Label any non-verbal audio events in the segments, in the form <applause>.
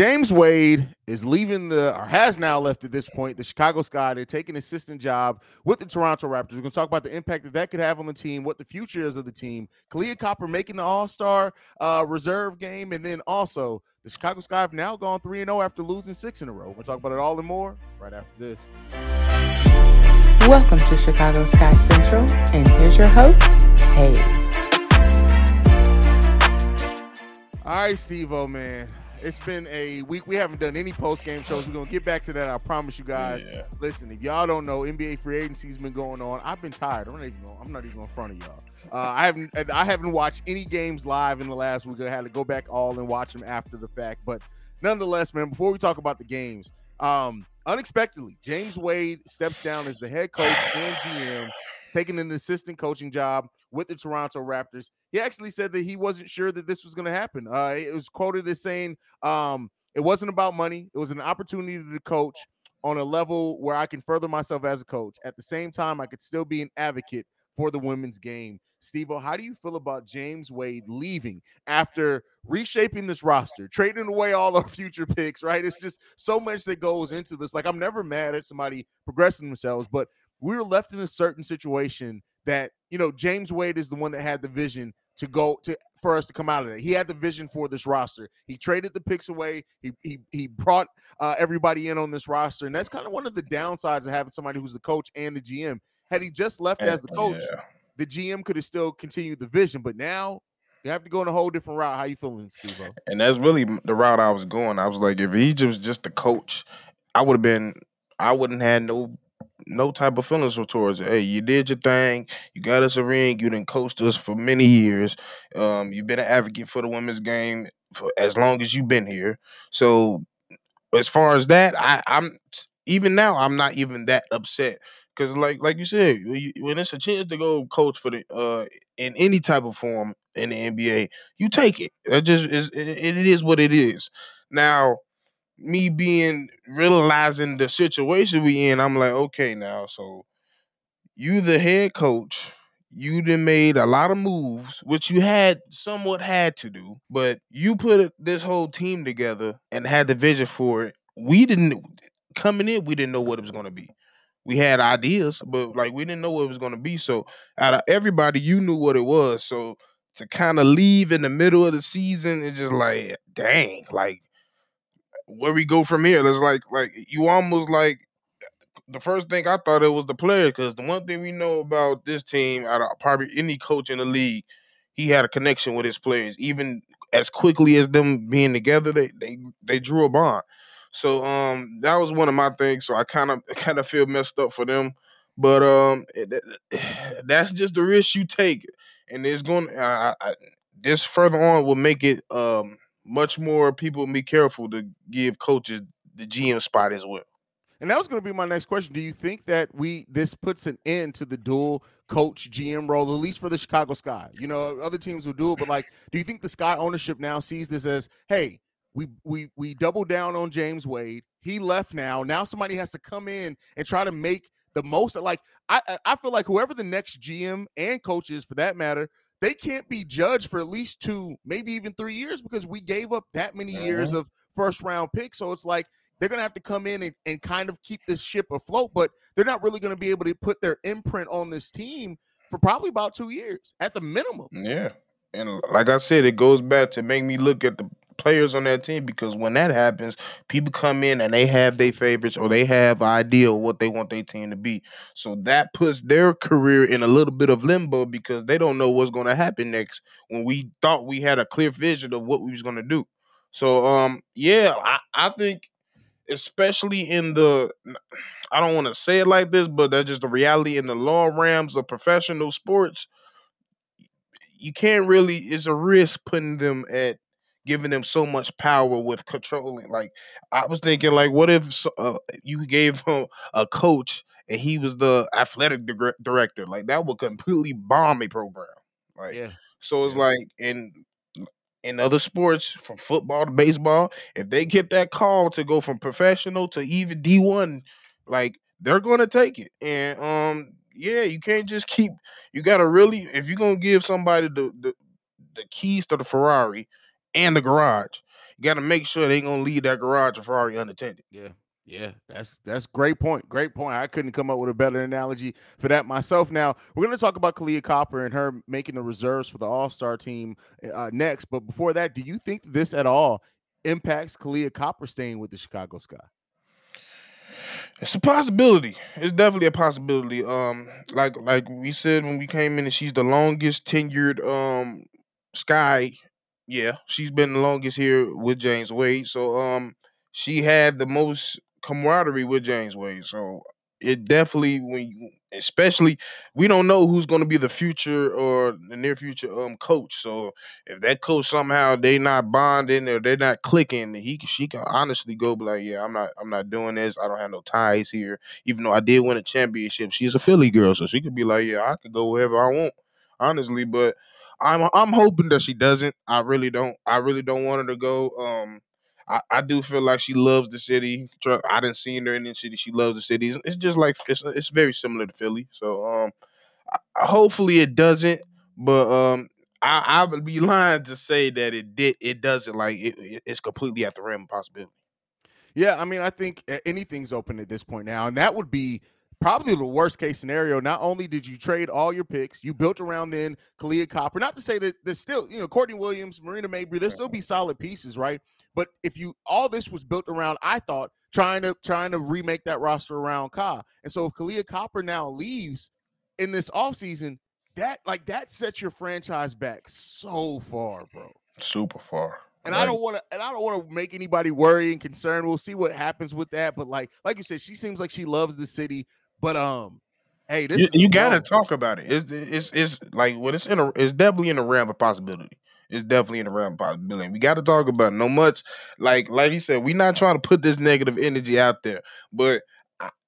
James Wade is leaving the or has now left at this point the Chicago Sky. They're taking an assistant job with the Toronto Raptors. We're going to talk about the impact that that could have on the team, what the future is of the team. Kahleah Copper making the All Star uh, reserve game, and then also the Chicago Sky have now gone three and zero oh after losing six in a row. We're going to talk about it all and more right after this. Welcome to Chicago Sky Central, and here's your host, Haize. All right, Steve O, man. It's been a week. We haven't done any post game shows. We're gonna get back to that. I promise you guys. Yeah. Listen, if y'all don't know, NBA free agency's been going on. I've been tired. I'm not even. Gonna, I'm not even in front of y'all. Uh, I haven't. I haven't watched any games live in the last week. I had to go back all and watch them after the fact. But nonetheless, man. Before we talk about the games, um, unexpectedly, James Wade steps down as the head coach and GM, taking an assistant coaching job with the Toronto Raptors. He actually said that he wasn't sure that this was going to happen. Uh, it was quoted as saying um, it wasn't about money, it was an opportunity to coach on a level where I can further myself as a coach. At the same time, I could still be an advocate for the women's game. Steve, how do you feel about James Wade leaving after reshaping this roster, trading away all our future picks, right? It's just so much that goes into this. Like, I'm never mad at somebody progressing themselves, but we are left in a certain situation that you know James Wade is the one that had the vision to go to for us to come out of that. He had the vision for this roster. He traded the picks away. He he he brought uh, everybody in on this roster, and that's kind of one of the downsides of having somebody who's the coach and the GM. Had he just left as the coach, yeah. the GM could have still continued the vision, but now you have to go in a whole different route. How you feeling, Steve? And that's really the route I was going. I was like, if he was just the coach, I would have been. I wouldn't have had no no type of feelings towards it. Hey, you did your thing. You got us a ring. You didn't coached us for many years. Um, you've been an advocate for the women's game for as long as you've been here. So, as far as that, I, I'm even now I'm not even that upset because, like like you said, when it's a chance to go coach for the uh in any type of form in the NBA, you take it. It just is. It, it is what it is. Now me being realizing the situation we in, I'm like, okay, now, so you the head coach, you done made a lot of moves, which you had somewhat had to do, but you put this whole team together and had the vision for it. We didn't coming in, we didn't know what it was gonna be. We had ideas, but like we didn't know what it was gonna be. So out of everybody, you knew what it was. So to kind of leave in the middle of the season, it's just like, dang, like where we go from here. It's like like you almost like the first thing I thought it was the player because the one thing we know about this team, out of probably any coach in the league, he had a connection with his players. Even as quickly as them being together, they they they drew a bond. So um that was one of my things. So I kind of <laughs> kind of feel messed up for them, but um it, <sighs> that's just the risk you take, and it's going. Uh, I, this further on will make it um much more people be careful to give coaches the GM spot as well. And that was going to be my next question. Do you think that we this puts an end to the dual coach GM role, at least for the Chicago Sky? You know, other teams will do it, but like, do you think the Sky ownership now sees this as, hey, we we we double down on James Wade. He left now. Now somebody has to come in and try to make the most. Like I I feel like whoever the next GM and coach is, for that matter, they can't be judged for at least two, maybe even three years because we gave up that many years uh-huh. of first round picks. So it's like they're gonna have to come in and, and kind of keep this ship afloat, but they're not really gonna be able to put their imprint on this team for probably about two years at the minimum. Yeah. And like I said, it goes back to make me look at the players on that team because when that happens, people come in and they have their favorites or they have idea of what they want their team to be. So that puts their career in a little bit of limbo because they don't know what's going to happen next when we thought we had a clear vision of what we was going to do. So um yeah, I, I think especially in the I don't want to say it like this, but that's just the reality in the long rams of professional sports. You can't really it's a risk putting them at giving them so much power with controlling. Like I was thinking, like, what if uh, you gave <laughs> him a coach and he was the athletic di- director? Like that would completely bomb a program. Like, yeah. So it's yeah. like in in other sports, from football to baseball, if they get that call to go from professional to even D one, like they're going to take it. And um, yeah, you can't just keep. You got to really, if you're gonna give somebody the, the the keys to the Ferrari, and the garage. You got to make sure they ain't gonna leave that garage of Ferrari unattended. Yeah, yeah, that's that's great point. Great point. I couldn't come up with a better analogy for that myself. Now we're going to talk about Kahleah Copper and her making the reserves for the All Star team uh, next. But before that, do you think this at all impacts Kahleah Copper staying with the Chicago Sky? It's a possibility. It's definitely a possibility. Um, like like we said when we came in, and she's the longest tenured um Sky. Yeah, she's been the longest here with James Wade. So um, she had the most camaraderie with James Wade. So it definitely when especially we don't know who's going to be the future or the near future um coach. So if that coach somehow they not bonding or they're not clicking, he she can honestly go be like, yeah, I'm not I'm not doing this. I don't have no ties here. Even though I did win a championship, she's a Philly girl, so she could be like, yeah, I could go wherever I want, honestly. But I'm I'm hoping that she doesn't. I really don't. I really don't want her to go. Um, I, I do feel like she loves the city. I didn't see her in the city. She loves the city. It's, just like it's it's very similar to Philly. So um, I, hopefully it doesn't. But um, I, I would be lying to say that it did. It doesn't. Like it, it's completely at the realm of possibility. Yeah, I mean, I think anything's open at this point now, and that would be probably the worst case scenario. Not only did you trade all your picks, you built around then Kahleah Copper. Not to say that there's still, you know, Courtney Williams, Marina Mabrey, there'll still be solid pieces, right? But if you all this was built around, I thought trying to trying to remake that roster around Ka. And so if Kahleah Copper now leaves in this offseason, that like that sets your franchise back so far, bro. Super far. And right. I don't want to, and I don't want to make anybody worry and concerned. We'll see what happens with that. But like, like you said, she seems like she loves the city. But um, hey, this you, you gotta talk about it. It's it's it's like well, it's in a it's definitely in the realm of possibility. It's definitely in the realm of possibility. We got to talk about it. no much like like he said. We're not trying to put this negative energy out there, but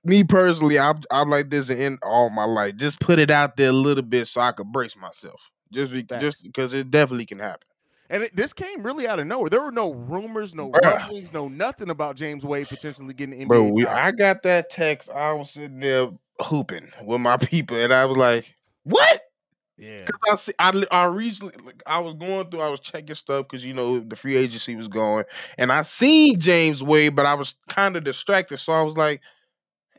me personally, I'm I'm like this in all my life. Just put it out there a little bit so I could brace myself. Just be, just because it definitely can happen. And it, this came really out of nowhere. There were no rumors, no rumblings, no nothing about James Wade potentially getting NBA. Bro, we, I got that text. I was sitting there hooping with my <laughs> people, and I was like, "What?" Yeah, because I see, I, I recently, like, I was going through, I was checking stuff because you know the free agency was going, and I seen James Wade, but I was kind of distracted, so I was like,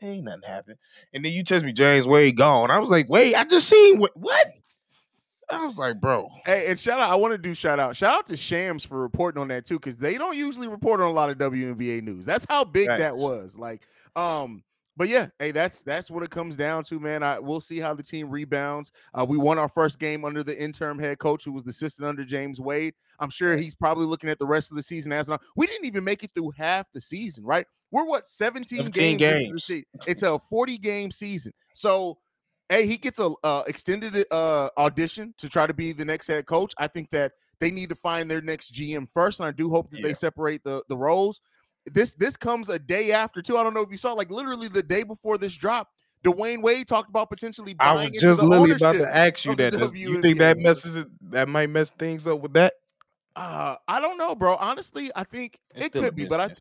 "Ain't nothing happened." And then you text me James Wade gone. I was like, "Wait, I just seen what? What?" I was like, bro. Hey, and shout out, I want to do shout out. Shout out to Shams for reporting on that too, because they don't usually report on a lot of WNBA news. That's how big Thanks. that was. Like, um, but yeah, hey, that's that's what it comes down to, man. I we'll see how the team rebounds. Uh, we won our first game under the interim head coach, who was the assistant under James Wade. I'm sure he's probably looking at the rest of the season as an. We didn't even make it through half the season, right? We're what 17, 17 games. games. It's a 40 game season. So hey, he gets a uh, extended uh, audition to try to be the next head coach. I think that they need to find their next GM first, and I do hope that yeah. they separate the the roles. This this comes a day after too. I don't know if you saw, like literally the day before this drop. Dwyane Wade talked about potentially. I was just literally about to ask you that. Does, you think that messes it? That might mess things up with that. Uh, I don't know, bro. Honestly, I think it's it could be, but I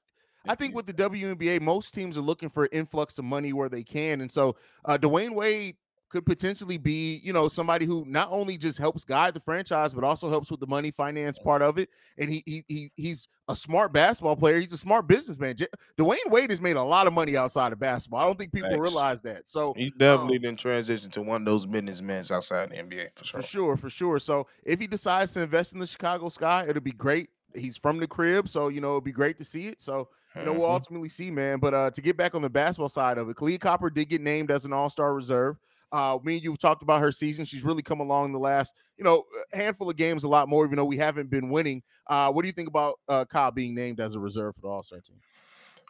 I think with the WNBA, most teams are looking for influx of money where they can, and so uh, Dwyane Wade could potentially be, you know, somebody who not only just helps guide the franchise, but also helps with the money finance part of it. And he he, he he's a smart basketball player. He's a smart businessman. J- Dwyane Wade has made a lot of money outside of basketball. I don't think people Thanks. realize that. So he's definitely um, been transitioned to one of those businessmen outside the NBA for sure. For sure, for sure. So if he decides to invest in the Chicago Sky, it'll be great. He's from the crib, so you know it'd be great to see it. So you know, we'll mm-hmm. ultimately see, man. But uh, to get back on the basketball side of it, Kahleah Copper did get named as an All Star reserve. Uh, me and you talked about her season. She's really come along the last, you know, handful of games, a lot more, even though we haven't been winning. Uh, what do you think about uh, Kyle being named as a reserve for the All Star team?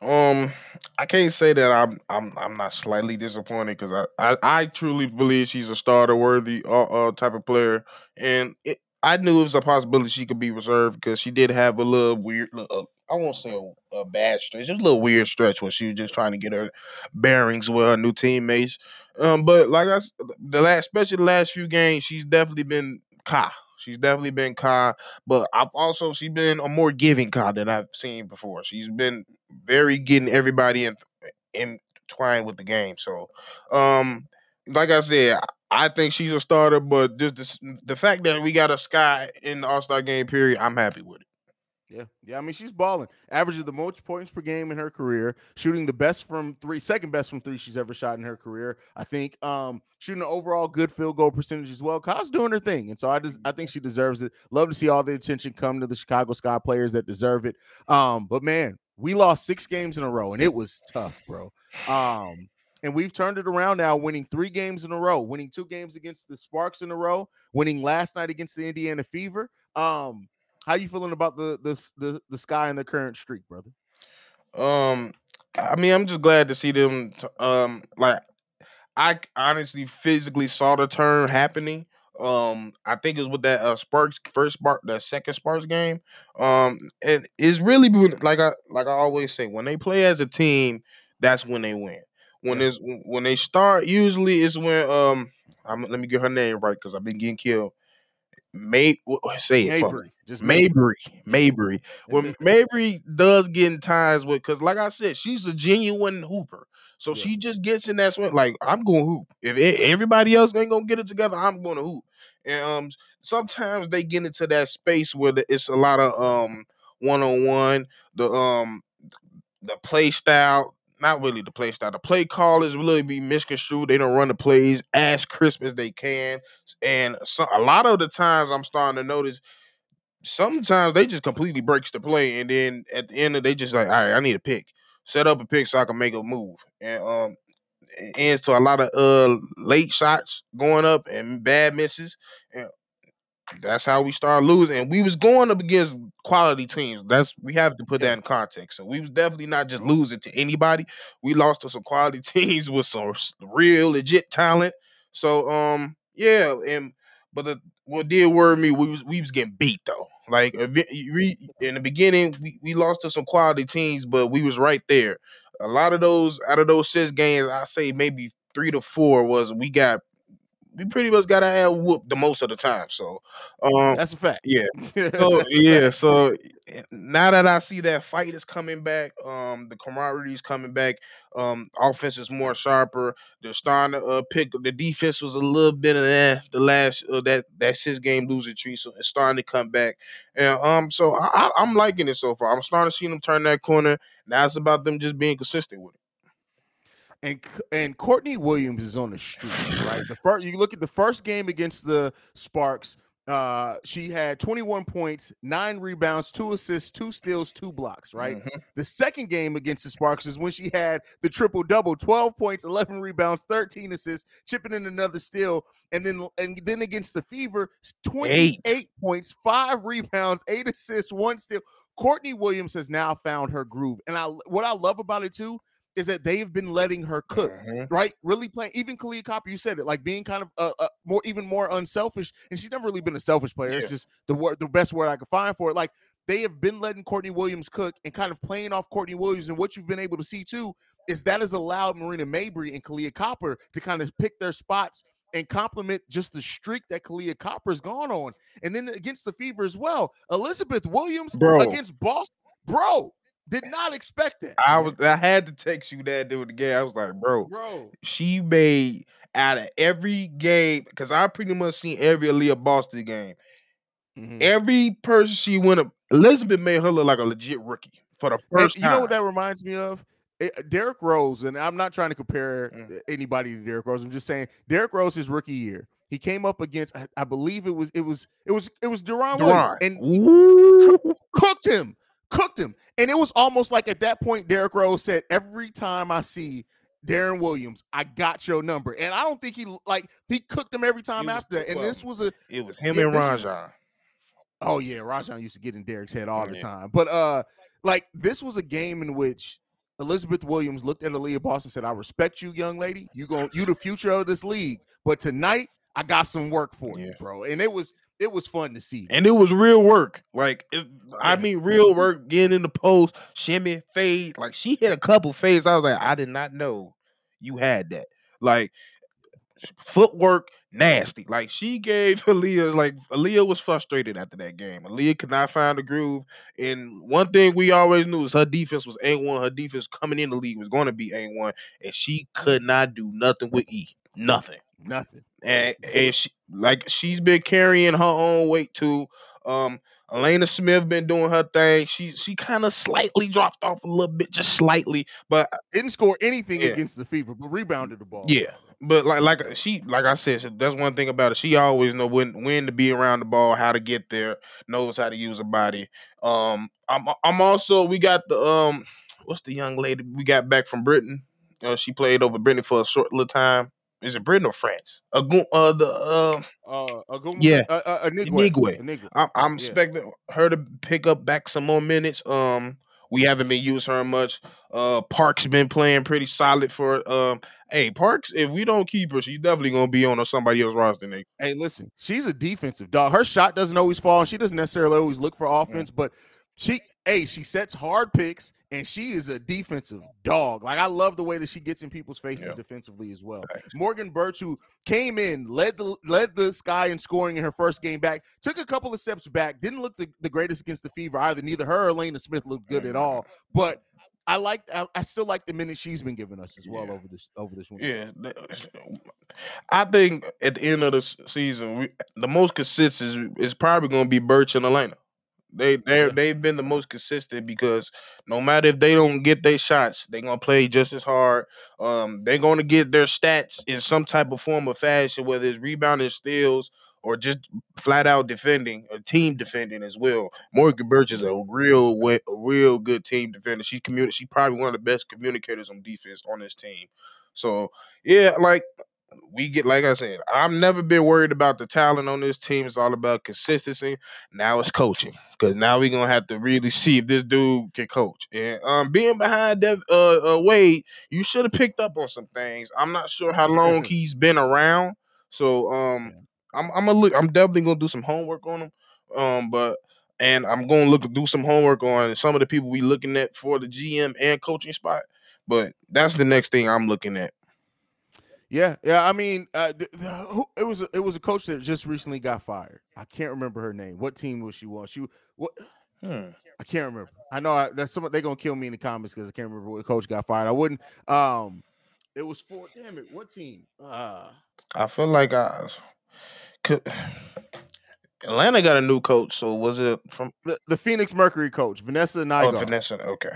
Um, I can't say that I'm I'm I'm not slightly disappointed because I, I, I truly believe she's a starter worthy uh, uh type of player, and it, I knew it was a possibility she could be reserved because she did have a little weird, uh, I won't say a, a, bad stretch, just a little weird stretch where she was just trying to get her bearings with her new teammates. Um, but like I, the last, especially the last few games, she's definitely been Ka. She's definitely been Ka, but I've also she's been a more giving Ka than I've seen before. She's been very getting everybody in, entwined with the game. So, um, like I said, I think she's a starter, but just the, the fact that we got a Sky in the All Star game period, I'm happy with it. Yeah, yeah. I mean, she's balling. Averaging the most points per game in her career, shooting the best from three, second best from three she's ever shot in her career. I think um shooting an overall good field goal percentage as well. Kyle's doing her thing, and so I just I think she deserves it. Love to see all the attention come to the Chicago Sky players that deserve it. Um, but man, we lost six games in a row, and it was tough, bro. Um, and we've turned it around now, winning three games in a row, winning two games against the Sparks in a row, winning last night against the Indiana Fever. Um how you feeling about the the the, the sky and the current streak, brother? Um, I mean, I'm just glad to see them. T- um, like I honestly physically saw the turn happening. Um, I think it was with that uh, Sparks first Spark, that second Sparks game. Um, and it's really been like I like I always say when they play as a team, that's when they win. When yeah. it's when they start, usually it's when um, I'm, let me get her name right because I've been getting killed. May say it Mabrey, just Mabrey, Mabrey. When Mabrey does get in ties with, because like I said, she's a genuine hooper. So yeah. she just gets in that swing. Like I'm going to hoop. If it, everybody else ain't gonna get it together, I'm going to hoop. And um, sometimes they get into that space where the, it's a lot of um one on one. The um the play style not really the play style. The play callers really be misconstrued. They don't run the plays as crisp as they can. And so, a lot of the times I'm starting to notice sometimes they just completely breaks the play. And then at the end of they just like, all right, I need a pick. Set up a pick so I can make a move. And um it ends to a lot of uh late shots going up and bad misses. And that's how we started losing. And we was going up against quality teams. That's we have to put that in context. So we was definitely not just losing to anybody. We lost to some quality <laughs> teams with some real legit talent. So um yeah, and but the, what did worry me we was we was getting beat though. Like in the beginning, we, we lost to some quality teams, but we was right there. A lot of those out of those six games, I say maybe three to four was we got we pretty much got our ass whooped the most of the time. So um, that's a fact. Yeah. <laughs> So yeah. So eh, now that I see that fight is coming back, um, the camaraderie is coming back. Um, offense is more sharper. They're starting to uh, pick. The defense was a little bit of that the last uh, that that six game losing tree, so it's starting to come back. And um, so I, I'm liking it so far. I'm starting to see them turn that corner. Now it's about them just being consistent with it and and Courtney Williams is on the street, right? The first you look at the first game against the Sparks, uh, she had 21 points, nine rebounds, two assists, two steals, two blocks, right? Mm-hmm. The second game against the Sparks is when she had the triple double 12 points, 11 rebounds, 13 assists, chipping in another steal. And then and then against the Fever, 28 Eight. points, five rebounds, eight assists, one steal. Courtney Williams has now found her groove. And I what I love about it too is that they've been letting her cook, mm-hmm. right? Really playing. Even Kahleah Copper, you said it, like being kind of uh, uh, more, even more unselfish. And she's never really been a selfish player. Yeah. It's just the word, the best word I could find for it. Like they have been letting Courtney Williams cook and kind of playing off Courtney Williams. And what you've been able to see too is that has allowed Marina Mabrey and Kahleah Copper to kind of pick their spots and complement just the streak that Kahleah Copper's gone on. And then against the Fever as well, Elizabeth Williams bro. against Boston, bro. Did not expect that. I was I had to text you that during the game. I was like, bro, bro, she made out of every game because I pretty much seen every Aliyah Boston game. Mm-hmm. Every person she went up, Elizabeth made her look like a legit rookie for the first and, You know what that reminds me of? It, eh, Derrick Rose, and I'm not trying to compare mm. anybody to Derrick Rose. I'm just saying Derrick Rose his rookie year. He came up against, I, I believe it was, it was, it was, it was Deron, Deron. Williams, and cooked him cooked him. And it was almost like at that point, Derrick Rose said, Every time I see Darren Williams, I got your number. And I don't think he like he cooked him every time after that. And well, this was a it was him and Rajon. oh yeah, Rajon used to get in Derrick's head all the time. But uh like this was a game in which Elizabeth Williams looked at Aliyah Boston and said, I respect you, young lady. You going you the future of this league. But tonight I got some work for yeah. you, bro. And it was it was fun to see. And it was real work. Like oh, I mean real work getting in the post, shimmy, fade. Like she hit a couple fades. I was like, I did not know you had that. Like footwork nasty. Like she gave <laughs> Aliyah like Aliyah was frustrated after that game. Aliyah could not find the groove. And one thing we always knew is her defense was A1. Her defense coming in the league was going to be A1. And she could not do nothing with E. Nothing. Nothing. And and she like she's been carrying her own weight too. Um, Alanna Smith been doing her thing. She she kind of slightly dropped off a little bit, just slightly, but didn't score anything yeah. against the Fever, but rebounded the ball. Yeah, but like like she like I said, that's one thing about it. She always know when when to be around the ball, how to get there, knows how to use her body. Um, I'm I'm also we got the um, what's the young lady we got back from Britain? Uh, she played over Britain for a short little time. Is it Britain or France? Agu- uh, the uh, uh, Agum- yeah, uh, uh, Anigwe. Anigwe. Anigwe. I, I'm yeah. expecting her to pick up back some more minutes. Um, we haven't been using her much. Uh, Parks been playing pretty solid for. Um, hey, Parks, if we don't keep her, she's definitely gonna be on somebody else roster. Hey, listen, she's a defensive dog. Her shot doesn't always fall, and she doesn't necessarily always look for offense, mm. but she, hey, she sets hard picks and she is a defensive dog. Like I love the way that she gets in people's faces yeah. defensively as well. Thanks. Morgan Bertsch, who came in, led the led the sky in scoring in her first game back, took a couple of steps back, didn't look the, the greatest against the Fever either. Neither her or Alanna Smith looked good at all, mm-hmm. but. I like. I, I, still like the minutes she's been giving us as well yeah. over this over this one. Yeah, I think at the end of the season, we, the most consistent is, is probably going to be Bertsch and Alanna. They they they've been the most consistent because no matter if they don't get their shots, they're gonna play just as hard. Um, they're gonna get their stats in some type of form of fashion, whether it's rebounding, steals, or just flat out defending, or team defending as well. Morgan Bertsch is a real a real good team defender. She's communi- She's probably one of the best communicators on defense on this team. So yeah, like we get like I said, I've never been worried about the talent on this team. It's all about consistency. Now it's coaching because now we're gonna have to really see if this dude can coach. And um, being behind Dev, uh, uh, Wade, you should have picked up on some things. I'm not sure how long <laughs> he's been around, so um, I'm I'm a look. I'm definitely gonna do some homework on him. Um, but and I'm gonna look do some homework on some of the people we looking at for the GM and coaching spot. But that's the next thing I'm looking at. Yeah, yeah. I mean, uh, the, the, who, it was a, it was a coach that just recently got fired. I can't remember her name. What team was she on? She what? Hmm. I can't remember. I know I, that's. They're gonna kill me in the comments because I can't remember what coach got fired. I wouldn't. Um, it was for damn it. What team? Uh, I feel like I could. Atlanta got a new coach, so was it from the, the Phoenix Mercury coach, Vanessa Nygaard? Oh, Vanessa. Okay.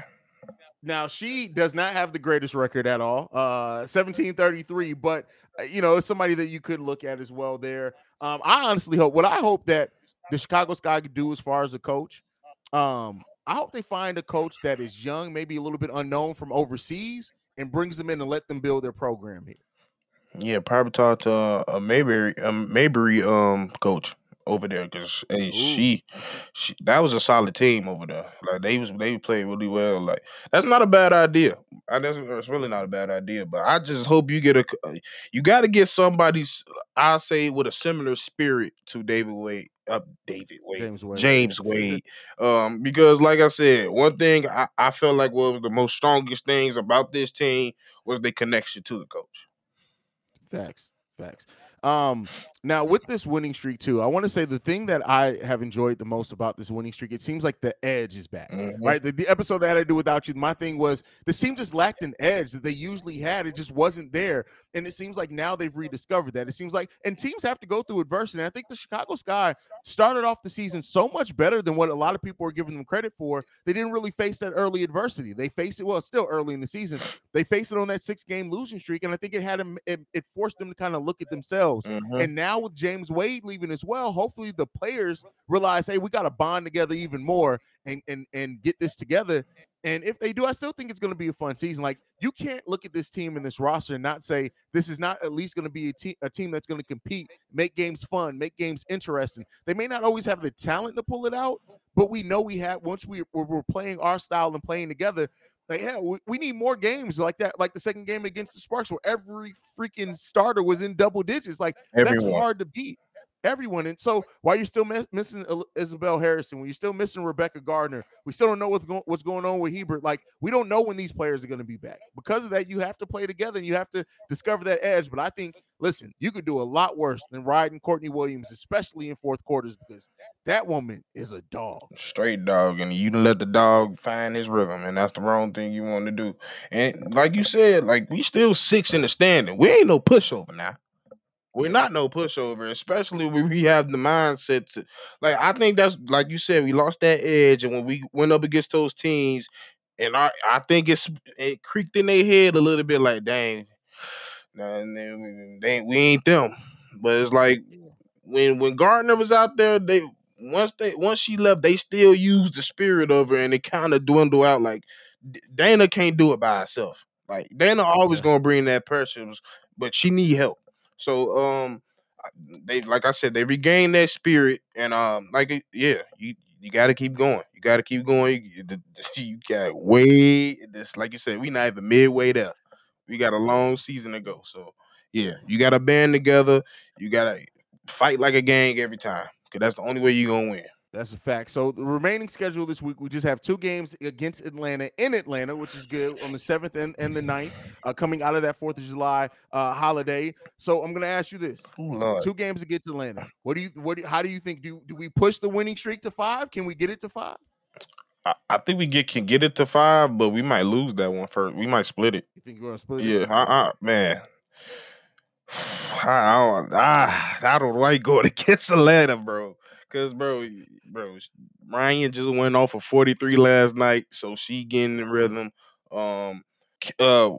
Now she does not have the greatest record at all, uh, 1733. But uh, you know, somebody that you could look at as well. There, um, I honestly hope. What I hope that the Chicago Sky could do as far as a coach, um, I hope they find a coach that is young, maybe a little bit unknown from overseas, and brings them in and let them build their program here. Yeah, probably talk to uh, a Mayberry, a Mayberry um coach over there because hey, she, she that was a solid team over there. Like they was they played really well. Like that's not a bad idea. I that's, that's really not a bad idea. But I just hope you get a uh, you got to get somebody. I say with a similar spirit to David Wade. Uh, David Wade, James Wade, James <laughs> Wade. Um, because like I said, one thing I, I felt like was the most strongest things about this team was the connection to the coach. Facts, facts. Um, now with this winning streak too, I want to say the thing that I have enjoyed the most about this winning streak, it seems like the edge is back. Mm-hmm. Right, the, the, episode that I do without you, my thing was the team just lacked an edge that they usually had. It just wasn't there, and it seems like now they've rediscovered that. It seems like, and teams have to go through adversity. I think the Chicago Sky started off the season so much better than what a lot of people are giving them credit for. They didn't really face that early adversity. They faced it well, still early in the season. They faced it on that six game losing streak, and I think it had them. It, it forced them to kind of look at themselves. Mm-hmm. And now with James Wade leaving as well, hopefully the players realize, hey, we got to bond together even more and and and get this together. And if they do, I still think it's going to be a fun season. Like you can't look at this team and this roster and not say this is not at least going to be a, te- a team that's going to compete, make games fun, make games interesting. They may not always have the talent to pull it out, but we know we have once we we're playing our style and playing together. Like, yeah, we, we need more games like that, like the second game against the Sparks, where every freaking starter was in double digits. Like Everyone. that's hard to beat everyone. And so while you're still missing Isabelle Harrison, when you're still missing Rebekah Gardner, we still don't know what's going what's going on with Hebard. Like we don't know when these players are going to be back. Because of that, you have to play together and you have to discover that edge. But I think, listen, you could do a lot worse than riding Courtney Williams, especially in fourth quarters, because that woman is a dog, straight dog, and you let the dog find his rhythm, and that's the wrong thing you want to do. And like you said, like we still six in the standing. We ain't no pushover now. We're not no pushover, especially when we have the mindset to like. I think that's like you said, we lost that edge, and when we went up against those teams, and I I think it's it creaked in their head a little bit, like dang, nah, they, we ain't them. But it's like when when Gardner was out there, they once they once she left, they still used the spirit of her, and it kind of dwindled out. Like Dana can't do it by herself. Like Dana always gonna bring that pressure, but she need help. So um, they like I said, they regained that spirit, and um, like yeah, you you got to keep going. You got to keep going. You, <laughs> you got way this, like you said, we not even midway there. We got a long season to go. So yeah, you got to band together. You got to fight like a gang every time, because that's the only way you gonna win. That's a fact. So the remaining schedule this week, we just have two games against Atlanta in Atlanta, which is good on the seventh and, and the 9th, uh, coming out of that Fourth of July uh, holiday. So I'm going to ask you this: oh, two games against Atlanta. What do you? What? Do, how do you think? Do do we push the winning streak to five? Can we get it to five? I, I think we get can get it to five, but we might lose that one first. We might split it. You think you're gonna split yeah, it? Yeah, uh, uh, man. <sighs> I don't, I, I don't like going <laughs> against Atlanta, bro. Cause bro, bro, Rhyne just went off of 43 last night, so she getting the rhythm. Um uh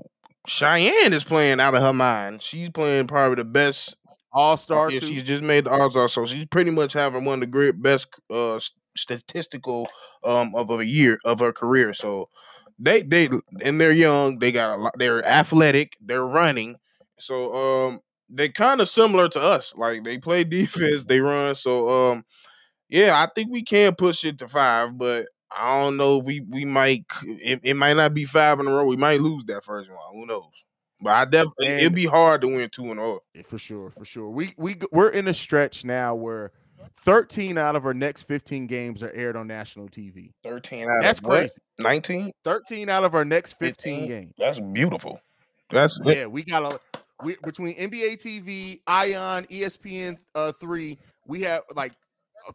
Cheyenne is playing out of her mind. She's playing probably the best all star. Yeah, she's just made the all star, so she's pretty much having one of the great best uh statistical um of a year of her career. So they they and they're young, they got a lot, they're athletic, they're running. So um they kind of similar to us. Like they play <laughs> defense, they run. So um, yeah, I think we can push it to five, but I don't know. We we might it, it might not be five in a row. We might lose that first one. Who knows? But I definitely it'd be hard to win two in a row. For sure, for sure. We we we're in a stretch now where 13 out of our next 15 games are aired on national TV. 13 out That's crazy. 19? 13 out of our next 15, 15? games. That's beautiful. That's yeah, we got a we between NBA TV, Ion, ESPN uh, three, we have like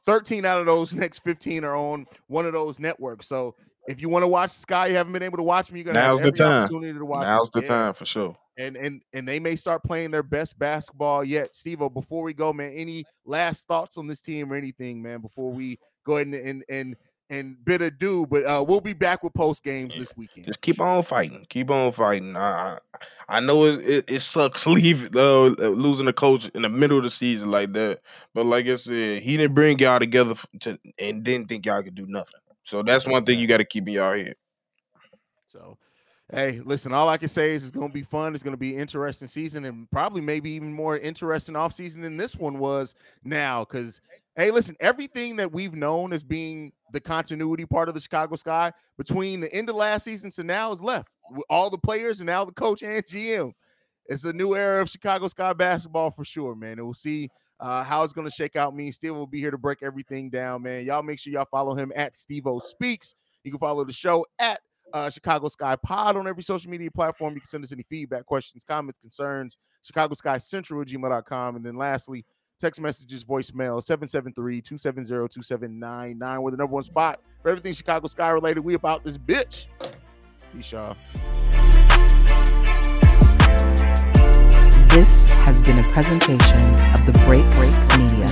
13 out of those <laughs> next 15 are on one of those networks. So if you want to watch Sky, you haven't been able to watch them, you're gonna Now's have every the time. opportunity to watch. Now's them. the yeah. time for sure. And and and they may start playing their best basketball yet. Steve, before we go, man, any last thoughts on this team or anything, man, before we go ahead and and, and and bid adieu. But uh, we'll be back with post games yeah. this weekend. Just keep on fighting. Keep on fighting. I I know it, it, it sucks <laughs> leave uh, losing a coach in the middle of the season like that. But like I said, he didn't bring y'all together to, and didn't think y'all could do nothing. So that's, one thing you got to keep in y'all head. So Hey, listen, all I can say is it's going to be fun. It's going to be interesting season and probably maybe even more interesting off season than this one was now. Because, hey, listen, everything that we've known as being the continuity part of the Chicago Sky between the end of last season to now is left. All the players and now the coach and GM. It's a new era of Chicago Sky basketball for sure, man. And we'll see uh, how it's going to shake out. Me and Steve will be here to break everything down, man. Y'all make sure y'all follow him at Steve Speaks. You can follow the show at uh, Chicago Sky Pod on every social media platform. You can send us any feedback, questions, comments, concerns, Chicago Sky Central at gmail.com. And then lastly, text messages, voicemail 773-270-2799. We're the number one spot for everything Chicago Sky related. We about this bitch. Peace, y'all. This has been a presentation of the Break Break Media.